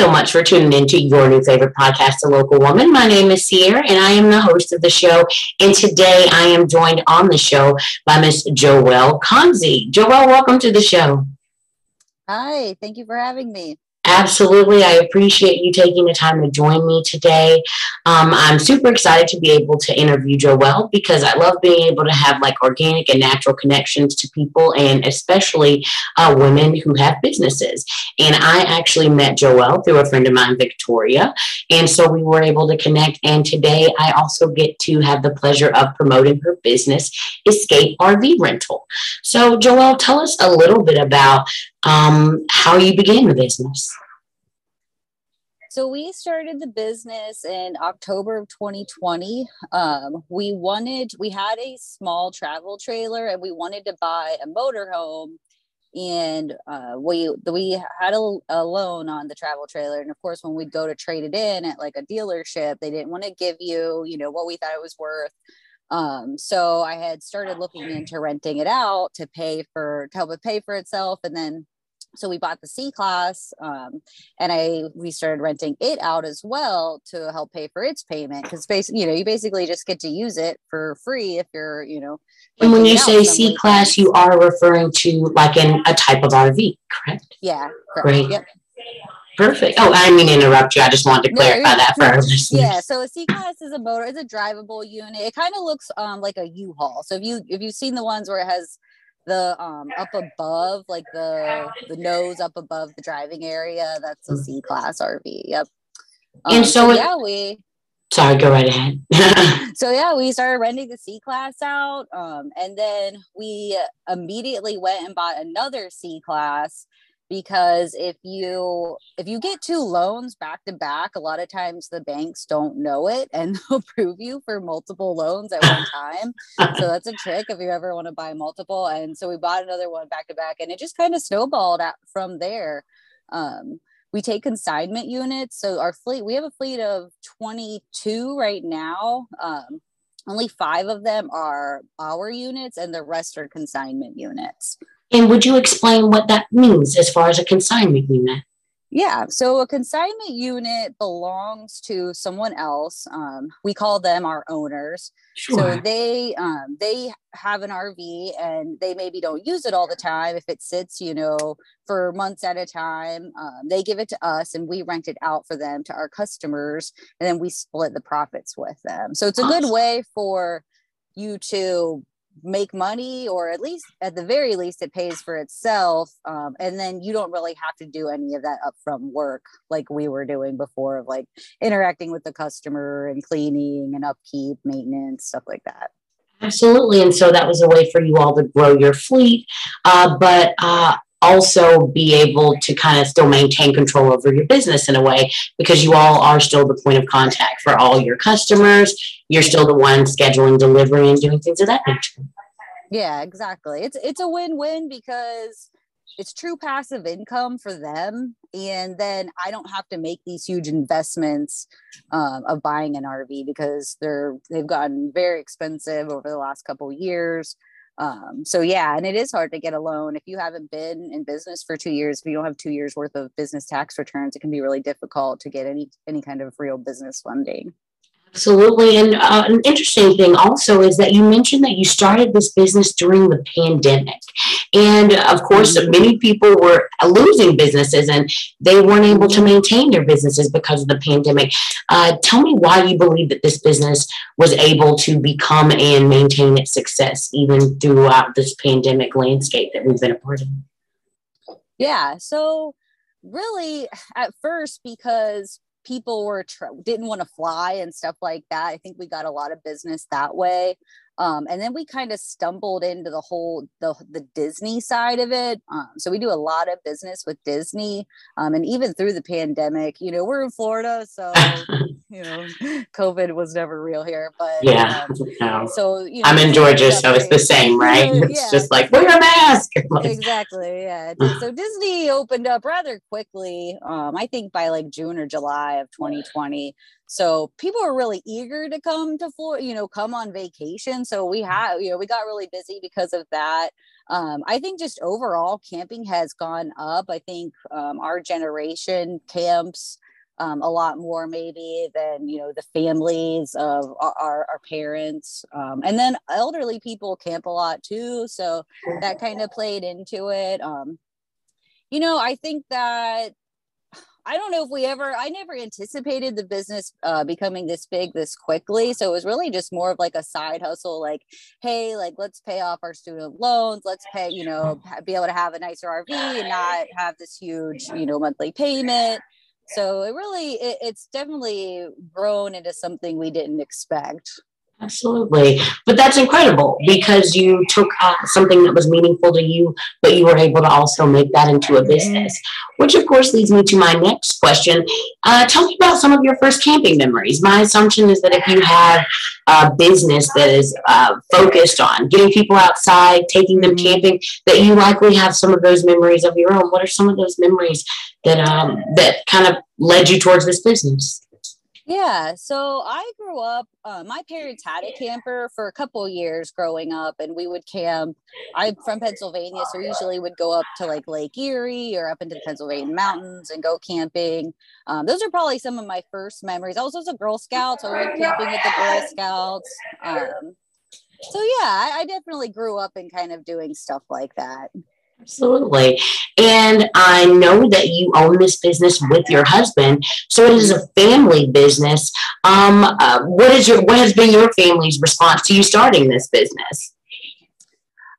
So much for tuning into your new favorite podcast, The Local Woman. My name is Sierra, and I am the host of the show. And today I am joined on the show by Miss Joelle Konze. Joelle, welcome to the show. Hi, thank you for having me. Absolutely. I appreciate you taking the time to join me today. Um, I'm super excited to be able to interview Joelle because I love being able to have like organic and natural connections to people and especially uh, women who have businesses. And I actually met Joelle through a friend of mine, Victoria. And so we were able to connect. And today I also get to have the pleasure of promoting her business, Escape RV Rental. So, Joelle, tell us a little bit about um, how you began the business. So we started the business in October of 2020. Um, we wanted, we had a small travel trailer and we wanted to buy a motorhome. And uh, we we had a, a loan on the travel trailer, and of course, when we'd go to trade it in at like a dealership, they didn't want to give you, you know, what we thought it was worth. Um, so I had started looking into renting it out to pay for to help it pay for itself, and then so we bought the C class, um, and I we started renting it out as well to help pay for its payment because basically, you know, you basically just get to use it for free if you're, you know. And when you say C class, you are referring to like in a type of RV, correct? Yeah. Correct. Great. Yep. Perfect. Oh, I mean to interrupt you. I just wanted to clarify no, that for our listeners. Yeah. So a C class is a motor, it's a drivable unit. It kind of looks um like a U-Haul. So if you if you've seen the ones where it has the um up above like the the nose up above the driving area that's a c class rv yep. Um, and so, so yeah we sorry go right ahead. So yeah we started renting the c class out um and then we immediately went and bought another c class because if you if you get two loans back to back a lot of times the banks don't know it and they'll approve you for multiple loans at one time. So that's a trick if you ever want to buy multiple. And so we bought another one back to back and it just kind of snowballed out from there. Um, we take consignment units. So our fleet we have a fleet of 22 right now. Um, only five of them are our units and the rest are consignment units and would you explain what that means as far as a consignment unit? Yeah, so a consignment unit belongs to someone else. Um, we call them our owners. Sure. So they um, they have an RV and they maybe don't use it all the time. If it sits, you know, for months at a time, um, they give it to us and we rent it out for them to our customers, and then we split the profits with them. So it's a awesome. good way for you to make money or at least at the very least it pays for itself um, and then you don't really have to do any of that upfront work like we were doing before of like interacting with the customer and cleaning and upkeep maintenance stuff like that. Absolutely and so that was a way for you all to grow your fleet uh, but uh, also be able to kind of still maintain control over your business in a way because you all are still the point of contact for all your customers. You're still the one scheduling delivery and doing things of that nature. Yeah, exactly. It's it's a win-win because it's true passive income for them and then i don't have to make these huge investments um, of buying an rv because they're they've gotten very expensive over the last couple years um, so yeah, and it is hard to get a loan if you haven't been in business for two years. If you don't have two years worth of business tax returns, it can be really difficult to get any any kind of real business funding. Absolutely. And uh, an interesting thing also is that you mentioned that you started this business during the pandemic. And of course, mm-hmm. many people were losing businesses and they weren't able to maintain their businesses because of the pandemic. Uh, tell me why you believe that this business was able to become and maintain its success even throughout this pandemic landscape that we've been a part of. Yeah. So, really, at first, because people were didn't want to fly and stuff like that. I think we got a lot of business that way. Um, and then we kind of stumbled into the whole the, the Disney side of it. Um, so we do a lot of business with Disney, um, and even through the pandemic, you know, we're in Florida, so you know, COVID was never real here. But yeah, um, so you know, I'm in Georgia, so it's the same, right? Yeah, it's just like wear a mask. exactly, yeah. so Disney opened up rather quickly. Um, I think by like June or July of 2020. So people are really eager to come to Florida, you know, come on vacation. So we have, you know, we got really busy because of that. Um, I think just overall camping has gone up. I think um, our generation camps um, a lot more maybe than you know the families of our, our parents um, and then elderly people camp a lot too so that kind of played into it um, you know i think that I don't know if we ever, I never anticipated the business uh, becoming this big this quickly. So it was really just more of like a side hustle, like, hey, like, let's pay off our student loans. Let's pay, you know, be able to have a nicer RV and not have this huge, you know, monthly payment so it really it, it's definitely grown into something we didn't expect Absolutely. But that's incredible because you took uh, something that was meaningful to you, but you were able to also make that into a business, which of course leads me to my next question. Uh, tell me about some of your first camping memories. My assumption is that if you have a business that is uh, focused on getting people outside, taking them camping, that you likely have some of those memories of your own. What are some of those memories that um, that kind of led you towards this business? Yeah, so I grew up. Uh, my parents had a camper for a couple years growing up, and we would camp. I'm from Pennsylvania, so usually would go up to like Lake Erie or up into the Pennsylvania mountains and go camping. Um, those are probably some of my first memories. I was also a Girl Scout, so I went camping with the Girl Scouts. Um, so yeah, I, I definitely grew up in kind of doing stuff like that. Absolutely. And I know that you own this business with your husband, so it is a family business. Um, uh, what is your what has been your family's response to you starting this business?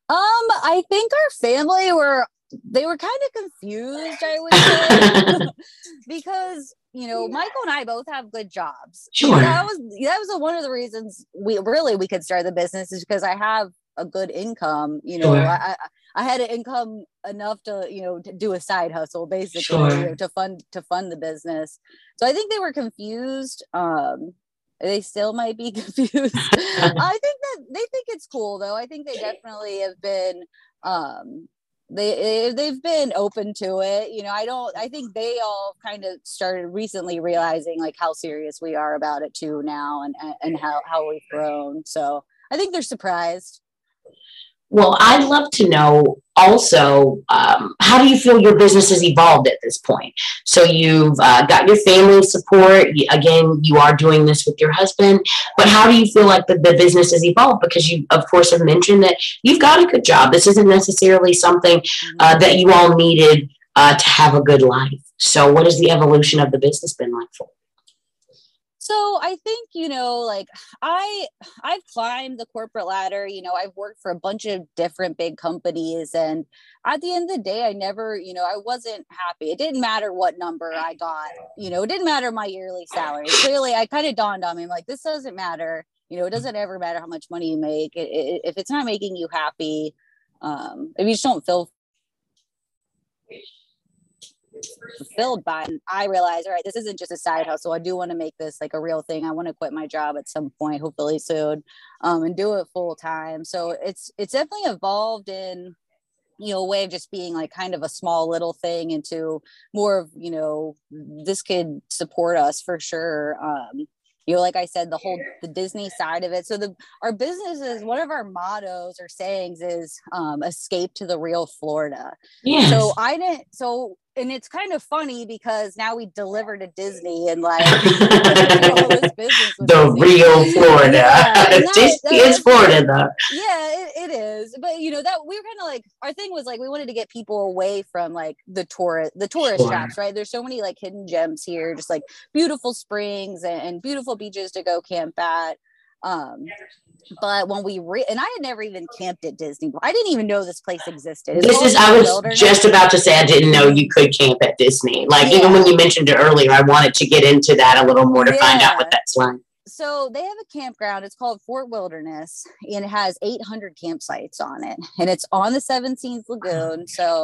Um, I think our family were they were kind of confused, I would say, because you know Michael and I both have good jobs. Sure, that was that was one of the reasons we really we could start the business is because I have a good income. You know, sure. I, I had an income enough to, you know, to do a side hustle basically sure. you know, to fund to fund the business. So I think they were confused. Um, they still might be confused. I think that they think it's cool though. I think they definitely have been um they they've been open to it you know i don't i think they all kind of started recently realizing like how serious we are about it too now and and how how we've grown so i think they're surprised well, I'd love to know also um, how do you feel your business has evolved at this point? So you've uh, got your family support. Again, you are doing this with your husband, but how do you feel like the, the business has evolved? Because you, of course, have mentioned that you've got a good job. This isn't necessarily something uh, that you all needed uh, to have a good life. So, what has the evolution of the business been like for? So i think you know like i i've climbed the corporate ladder you know i've worked for a bunch of different big companies and at the end of the day i never you know i wasn't happy. It didn't matter what number i got you know it didn't matter my yearly salary. Clearly i kind of dawned on me like this doesn't matter you know it doesn't ever matter how much money you make it, it, if it's not making you happy um if you just don't feel fulfilled by and i realized all right this isn't just a side hustle. I do want to make this like a real thing. I want to quit my job at some point hopefully soon um, and do it full time. So it's it's definitely evolved in you know a way of just being like kind of a small little thing into more of you know this could support us for sure. Um you know like i said the whole the disney side of it. So the our business is one of our mottos or sayings is um escape to the real florida. Yes. so i didn't so and it's kind of funny because now we deliver to Disney and like the Disney. real Florida. Yeah, that, it's Florida though. Yeah, it, it is. But you know that we were kind of like our thing was like we wanted to get people away from like the tourist the tourist sure. traps, right? There's so many like hidden gems here, just like beautiful springs and, and beautiful beaches to go camp at. Um, but when we re- and I had never even camped at Disney. I didn't even know this place existed. It's this is I was Wilderness. just about to say I didn't know you could camp at Disney. Like yeah. even when you mentioned it earlier, I wanted to get into that a little more to yeah. find out what that's like. So they have a campground. It's called Fort Wilderness, and it has 800 campsites on it, and it's on the Seven Seas Lagoon. So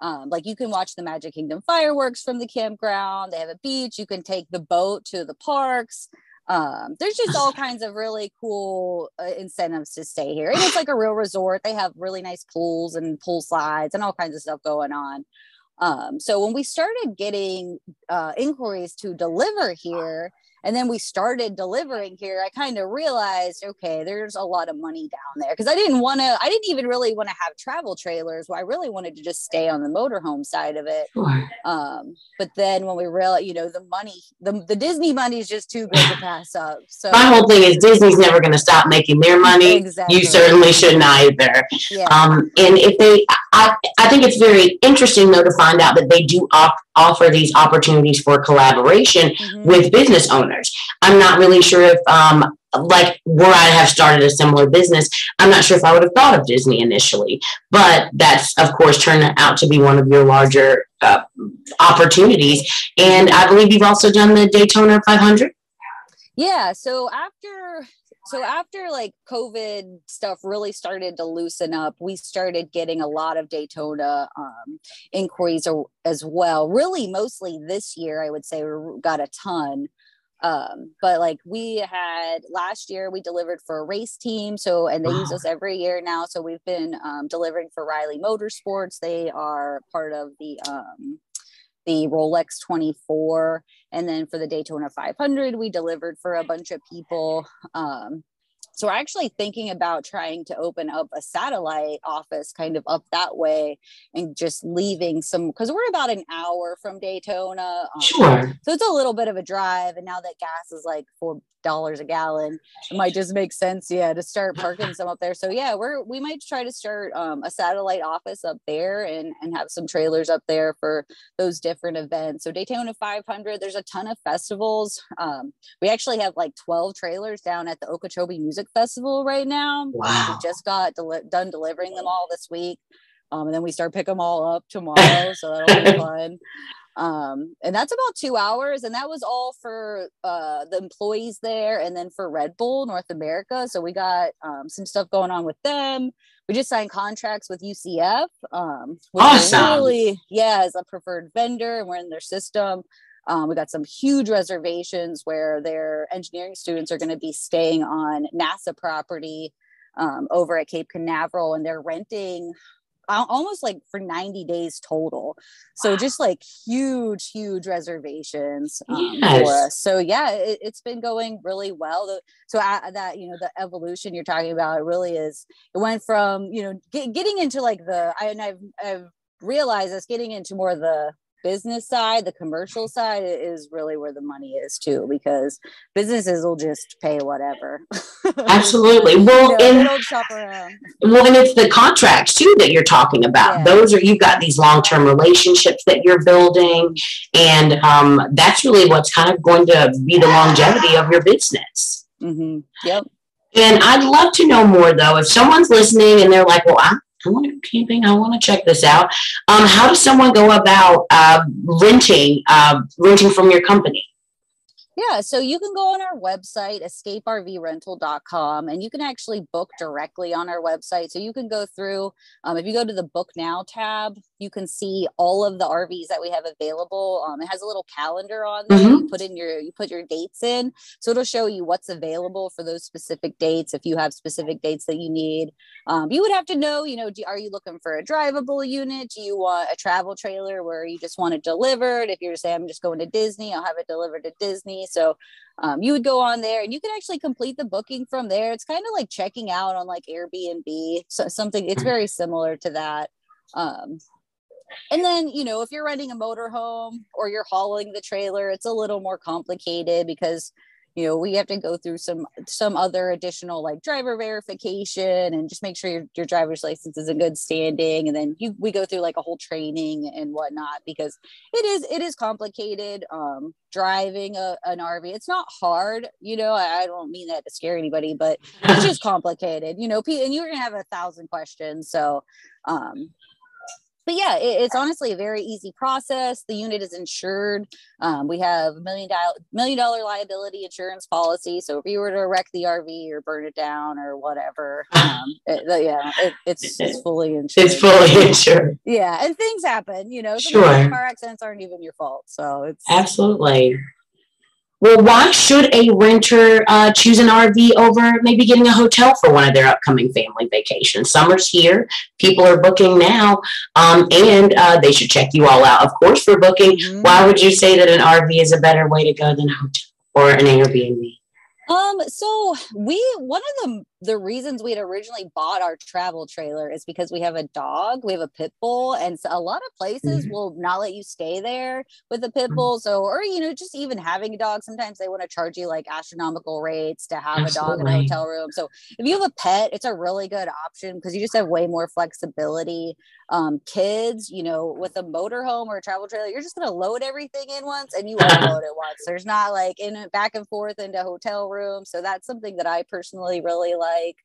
um, like you can watch the Magic Kingdom fireworks from the campground. They have a beach. You can take the boat to the parks um, there's just all kinds of really cool uh, incentives to stay here. And it's like a real resort. They have really nice pools and pool slides and all kinds of stuff going on. Um, so when we started getting uh, inquiries to deliver here and then we started delivering here i kind of realized okay there's a lot of money down there because i didn't want to i didn't even really want to have travel trailers i really wanted to just stay on the motorhome side of it sure. um, but then when we realized you know the money the, the disney money is just too good to pass up so my whole thing is disney's never going to stop making their money exactly. you certainly shouldn't either yeah. um, and if they I, I think it's very interesting though to find out that they do op- offer these opportunities for collaboration mm-hmm. with business owners. I'm not really sure if, um, like, where I have started a similar business, I'm not sure if I would have thought of Disney initially, but that's of course turned out to be one of your larger uh, opportunities. And I believe you've also done the Daytona 500. Yeah. So after so after like covid stuff really started to loosen up we started getting a lot of daytona um, inquiries as well. Really mostly this year i would say we got a ton. Um, but like we had last year we delivered for a race team so and they wow. use us every year now. So we've been um, delivering for riley motorsports. They are part of the um, the Rolex 24. And then for the Daytona 500, we delivered for a bunch of people. Um, so we're actually thinking about trying to open up a satellite office kind of up that way and just leaving some because we're about an hour from Daytona. Um, sure. So it's a little bit of a drive. And now that gas is like four dollars a gallon, it might just make sense, yeah, to start parking some up there. So yeah, we're we might try to start um, a satellite office up there and and have some trailers up there for those different events. So Daytona 500, there's a ton of festivals. Um, we actually have like 12 trailers down at the Okeechobee Music Festival right now. Wow. We just got deli- done delivering them all this week. Um, and then we start pick them all up tomorrow. so that'll be fun. Um, and that's about two hours. And that was all for uh, the employees there and then for Red Bull North America. So we got um, some stuff going on with them. We just signed contracts with UCF. Um, awesome. Really, yeah, as a preferred vendor, and we're in their system. Um, we got some huge reservations where their engineering students are going to be staying on NASA property um, over at Cape Canaveral, and they're renting almost like for 90 days total. So wow. just like huge, huge reservations um, yes. for us. So yeah, it, has been going really well. So uh, that, you know, the evolution you're talking about, it really is, it went from, you know, get, getting into like the, I, and I've, I've realized this getting into more the business side, the commercial side is really where the money is too, because businesses will just pay whatever. Absolutely. Well, you know, and, shop around. well, and it's the contracts too that you're talking about. Yeah. Those are you've got these long-term relationships that you're building, and um, that's really what's kind of going to be the longevity of your business. Mm-hmm. Yep. And I'd love to know more though. If someone's listening and they're like, "Well, I'm I want to camping. I want to check this out. Um, how does someone go about uh, renting uh, renting from your company? Yeah, so you can go on our website, escapervrental.com, and you can actually book directly on our website. So you can go through, um, if you go to the Book Now tab, you can see all of the RVs that we have available. Um, it has a little calendar on there. Mm-hmm. You put in your you put your dates in, so it'll show you what's available for those specific dates. If you have specific dates that you need, um, you would have to know. You know, do, are you looking for a drivable unit? Do you want a travel trailer where you just want it delivered? If you're to say I'm just going to Disney, I'll have it delivered to Disney. So um, you would go on there and you can actually complete the booking from there. It's kind of like checking out on like Airbnb, so something. It's very similar to that. Um, and then you know if you're renting a motorhome or you're hauling the trailer, it's a little more complicated because you know we have to go through some some other additional like driver verification and just make sure your, your driver's license is in good standing. And then you we go through like a whole training and whatnot because it is it is complicated um driving a, an rv it's not hard you know I, I don't mean that to scare anybody but it's just complicated you know Pete and you're gonna have a thousand questions. So um but yeah, it, it's honestly a very easy process. The unit is insured. Um, we have a million dollar million dollar liability insurance policy. So if you were to wreck the RV or burn it down or whatever, um, it, yeah, it, it's it's fully insured. It's fully insured. Yeah, and things happen. You know, sure. Car accidents aren't even your fault. So it's absolutely. Well, why should a renter uh, choose an RV over maybe getting a hotel for one of their upcoming family vacations? Summer's here. People are booking now, um, and uh, they should check you all out, of course, for booking. Mm-hmm. Why would you say that an RV is a better way to go than a hotel? or an Airbnb? Um, so we one of the the reasons we had originally bought our travel trailer is because we have a dog, we have a pit bull, and so a lot of places mm-hmm. will not let you stay there with a pit mm-hmm. bull. So, or you know, just even having a dog, sometimes they want to charge you like astronomical rates to have Absolutely. a dog in a hotel room. So, if you have a pet, it's a really good option because you just have way more flexibility. Um, kids, you know, with a motorhome or a travel trailer, you're just gonna load everything in once and you unload it once. There's not like in back and forth into hotel room. So that's something that I personally really like like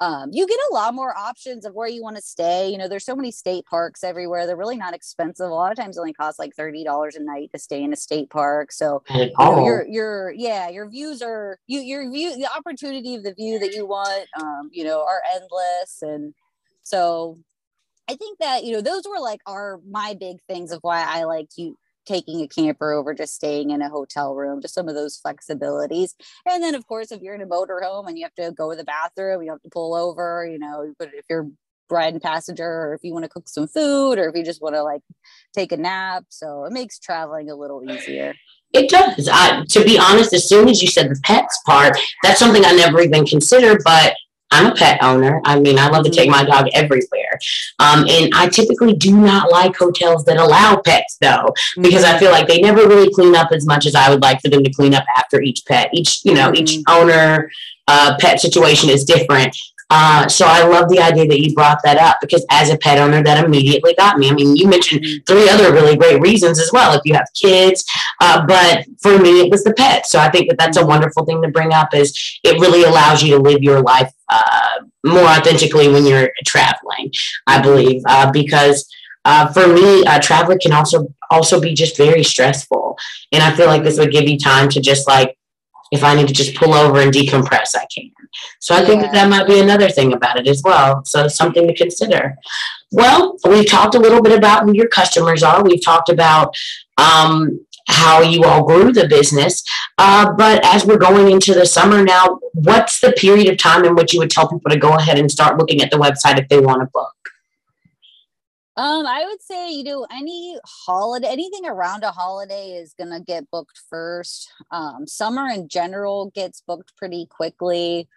um, you get a lot more options of where you want to stay. You know, there's so many state parks everywhere. They're really not expensive. A lot of times, only cost like thirty dollars a night to stay in a state park. So, you know, your your yeah, your views are you your view the opportunity of the view that you want, um, you know, are endless. And so, I think that you know those were like our my big things of why I like you taking a camper over just staying in a hotel room, just some of those flexibilities. And then, of course, if you're in a motorhome and you have to go to the bathroom, you have to pull over, you know, but if you're riding passenger or if you want to cook some food or if you just want to like take a nap. So it makes traveling a little easier. It does. To be honest, as soon as you said the pets part, that's something I never even considered. But I'm a pet owner. I mean, I love to take my dog everywhere. Um, and I typically do not like hotels that allow pets, though, because I feel like they never really clean up as much as I would like for them to clean up after each pet. Each, you know, each mm-hmm. owner uh, pet situation is different. Uh, so I love the idea that you brought that up because as a pet owner, that immediately got me. I mean, you mentioned mm-hmm. three other really great reasons as well if you have kids, uh, but for me, it was the pet. So I think that that's a wonderful thing to bring up. Is it really allows you to live your life uh, more authentically when you're traveling? I believe uh, because. Uh, for me, uh, traveling can also also be just very stressful, and I feel like this would give you time to just like if I need to just pull over and decompress, I can. So I yeah. think that that might be another thing about it as well. So something to consider. Well, we've talked a little bit about who your customers are. We've talked about um, how you all grew the business. Uh, but as we're going into the summer now, what's the period of time in which you would tell people to go ahead and start looking at the website if they want to book? Um, I would say, you know, any holiday, anything around a holiday is gonna get booked first. Um, summer in general gets booked pretty quickly.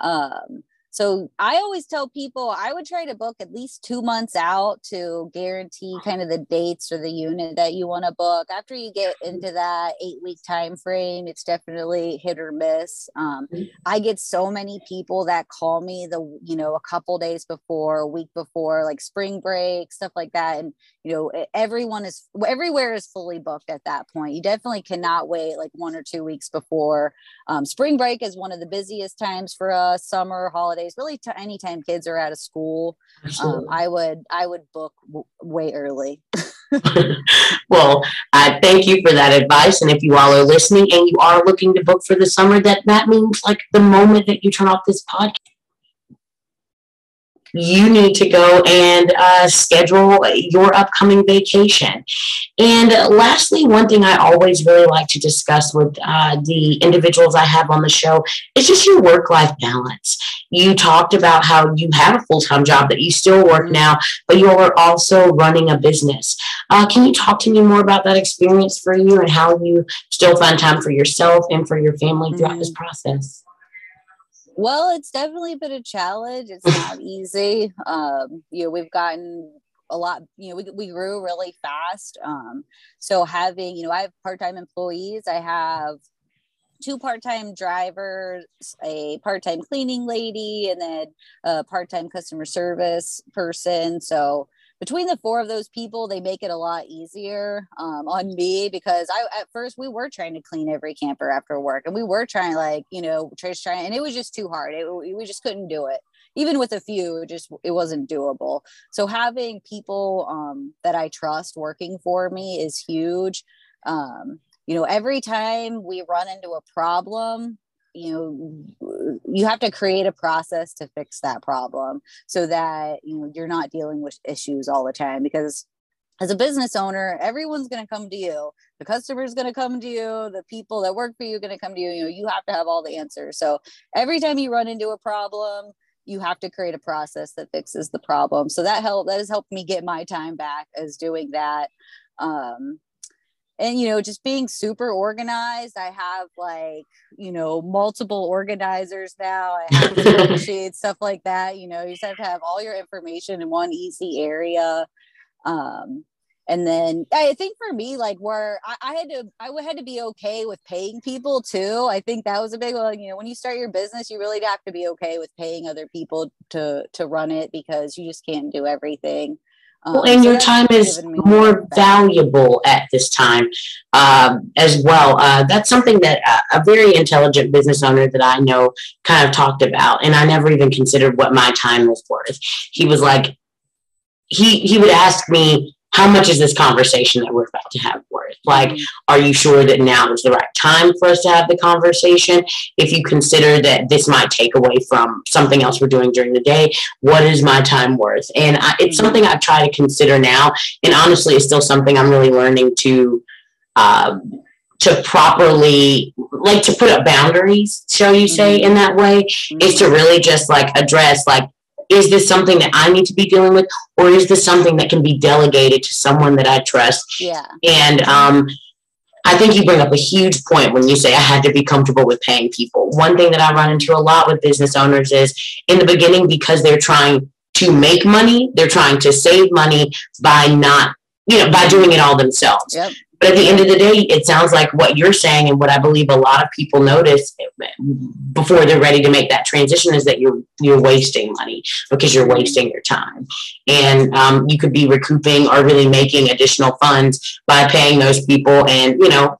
Um, so I always tell people I would try to book at least two months out to guarantee kind of the dates or the unit that you want to book. After you get into that eight week time frame, it's definitely hit or miss. Um, mm-hmm. I get so many people that call me the you know a couple days before, a week before, like spring break stuff like that, and you know everyone is everywhere is fully booked at that point. You definitely cannot wait like one or two weeks before. Um, spring break is one of the busiest times for us. Summer holiday holidays, really to anytime kids are out of school, um, I would I would book w- way early. well, uh, thank you for that advice. And if you all are listening and you are looking to book for the summer, that that means like the moment that you turn off this podcast you need to go and uh, schedule your upcoming vacation. And lastly, one thing I always really like to discuss with uh, the individuals I have on the show is just your work life balance. You talked about how you have a full time job that you still work now, but you are also running a business. Uh, can you talk to me more about that experience for you and how you still find time for yourself and for your family throughout mm-hmm. this process? Well, it's definitely been a challenge. It's not easy. Um, you know, we've gotten a lot, you know, we, we grew really fast. Um, so having, you know, I have part-time employees. I have two part-time drivers, a part-time cleaning lady, and then a part-time customer service person. So between the four of those people, they make it a lot easier um, on me because I at first we were trying to clean every camper after work, and we were trying like you know just trying, and it was just too hard. It, we just couldn't do it. Even with a few, it just it wasn't doable. So having people um, that I trust working for me is huge. Um, you know, every time we run into a problem, you know you have to create a process to fix that problem so that you know you're not dealing with issues all the time because as a business owner everyone's going to come to you. The customer is going to come to you. The people that work for you are going to come to you. You know you have to have all the answers. So every time you run into a problem you have to create a process that fixes the problem. So that help that has helped me get my time back as doing that. Um, and you know just being super organized i have like you know multiple organizers now. I have spreadsheets stuff like that you know you just have to have all your information in one easy area. Um and then i think for me like where I, I, had to i had to be okay with paying people too. I think that was a big one you know when you start your business you really have to be okay with paying other people to to run it because you just can't do everything well, um, and so your time is more valuable at this time um, as well. Uh, that's something that a, a very intelligent business owner that I know kind of talked about, and I never even considered what my time was worth. He was like, he he would ask me how much is this conversation that we're about to have worth? Like, mm-hmm. are you sure that now is the right time for us to have the conversation? If you consider that this might take away from something else we're doing during the day, what is my time worth? And I, it's mm-hmm. something I try to consider now. And honestly, it's still something I'm really learning to. Um, to properly like to put up boundaries shall you say mm-hmm. in that way mm-hmm. is to really just like address like is this something that I need to be dealing with, or is this something that can be delegated to someone that I trust? Yeah. And um, I think you bring up a huge point when you say I had to be comfortable with paying people. One thing that I run into a lot with business owners is in the beginning, because they're trying to make money, they're trying to save money by not, you know, by doing it all themselves. Yep. But at the end of the day, it sounds like what you're saying and what I believe a lot of people notice before they're ready to make that transition is that you're you're wasting money because you're wasting your time, and um, you could be recouping or really making additional funds by paying those people and you know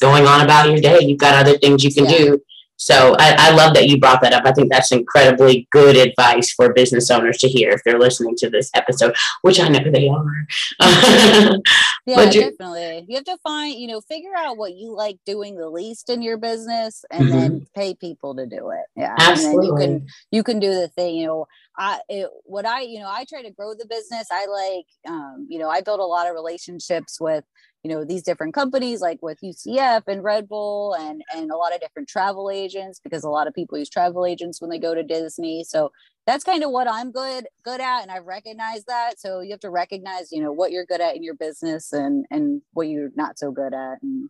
going on about your day. You've got other things you can yeah. do so I, I, love that you brought that up. I think that's incredibly good advice for business owners to hear if they're listening to this episode, which I know they are. yeah, definitely. You have to find, you know, figure out what you like doing the least in your business and mm-hmm. then pay people to do it. Yeah. Absolutely. And then you can you can do the thing, you know, I it, what I, you know, I try to grow the business. I like um, you know, I build a lot of relationships with you know these different companies like with UCF and Red Bull and and a lot of different travel agents because a lot of people use travel agents when they go to Disney. So that's kind of what I'm good good at and I've recognized that. So you have to recognize, you know, what you're good at in your business and and what you're not so good at and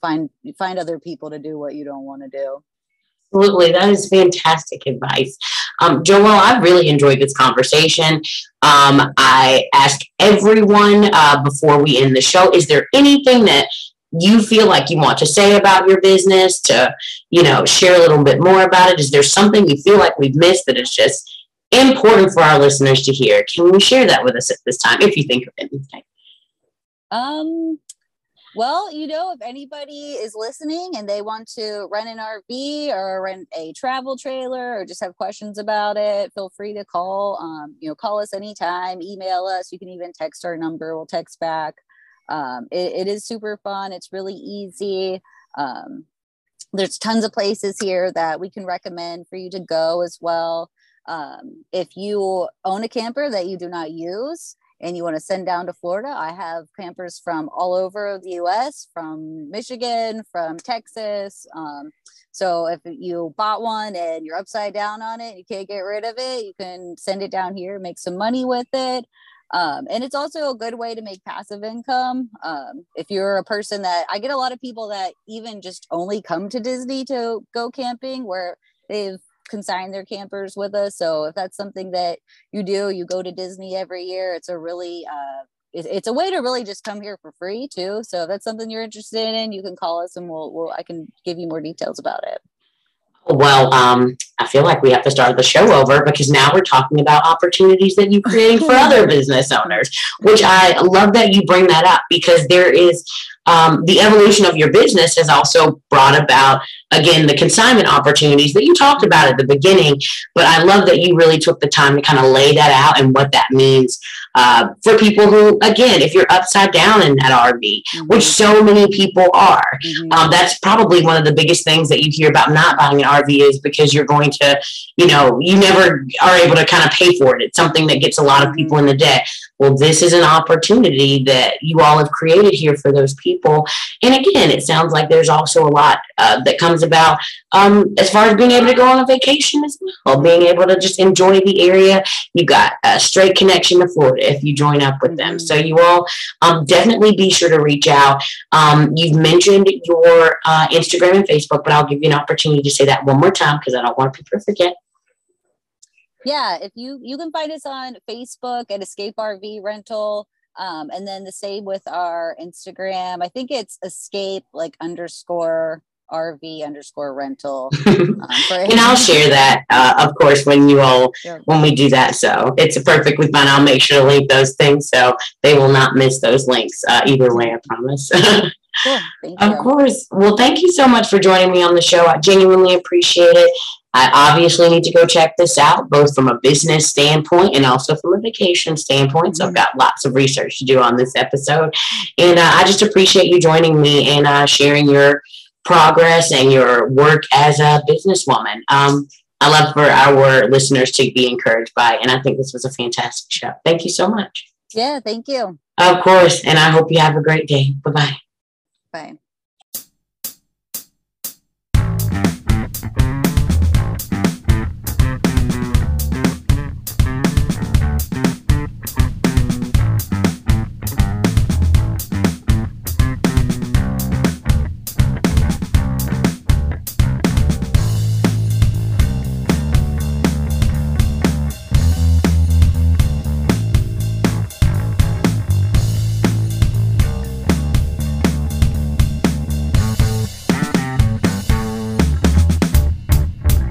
find find other people to do what you don't want to do. Absolutely. That is fantastic advice. Um, Joelle, I really enjoyed this conversation. Um, I ask everyone uh, before we end the show is there anything that you feel like you want to say about your business to you know share a little bit more about it? Is there something you feel like we've missed that is just important for our listeners to hear? Can you share that with us at this time if you think of anything? Um well, you know, if anybody is listening and they want to rent an RV or rent a travel trailer or just have questions about it, feel free to call. Um, you know, call us anytime, email us. You can even text our number. We'll text back. Um, it, it is super fun. It's really easy. Um, there's tons of places here that we can recommend for you to go as well. Um, if you own a camper that you do not use, and you want to send down to Florida, I have campers from all over the US, from Michigan, from Texas. Um, so if you bought one and you're upside down on it, you can't get rid of it, you can send it down here, make some money with it. Um, and it's also a good way to make passive income. Um, if you're a person that I get a lot of people that even just only come to Disney to go camping, where they've consign their campers with us. So if that's something that you do, you go to Disney every year. It's a really uh, it's a way to really just come here for free too. So if that's something you're interested in, you can call us and we'll, we'll I can give you more details about it. Well, um, I feel like we have to start the show over because now we're talking about opportunities that you're creating for other business owners, which I love that you bring that up because there is um, the evolution of your business has also brought about again the consignment opportunities that you talked about at the beginning but i love that you really took the time to kind of lay that out and what that means uh, for people who again if you're upside down in that rv mm-hmm. which so many people are mm-hmm. um, that's probably one of the biggest things that you hear about not buying an rv is because you're going to you know you never are able to kind of pay for it it's something that gets a lot of people in the debt well, this is an opportunity that you all have created here for those people. And again, it sounds like there's also a lot uh, that comes about um, as far as being able to go on a vacation as well, being able to just enjoy the area. You got a straight connection to Florida. if you join up with them. So you all um, definitely be sure to reach out. Um, you've mentioned your uh, Instagram and Facebook, but I'll give you an opportunity to say that one more time because I don't want people to forget. Yeah, if you you can find us on Facebook at Escape RV Rental. Um, and then the same with our Instagram. I think it's escape like underscore RV underscore rental. Um, and I'll share that, uh, of course, when you all when we do that. So it's a perfectly fine. I'll make sure to link those things so they will not miss those links uh, either way. I promise. Cool. of course. Well, thank you so much for joining me on the show. I genuinely appreciate it. I obviously need to go check this out, both from a business standpoint and also from a vacation standpoint. So I've got lots of research to do on this episode. And uh, I just appreciate you joining me and uh, sharing your progress and your work as a businesswoman. Um, I love for our listeners to be encouraged by, and I think this was a fantastic show. Thank you so much. Yeah, thank you. Of course. And I hope you have a great day. Bye-bye. Bye.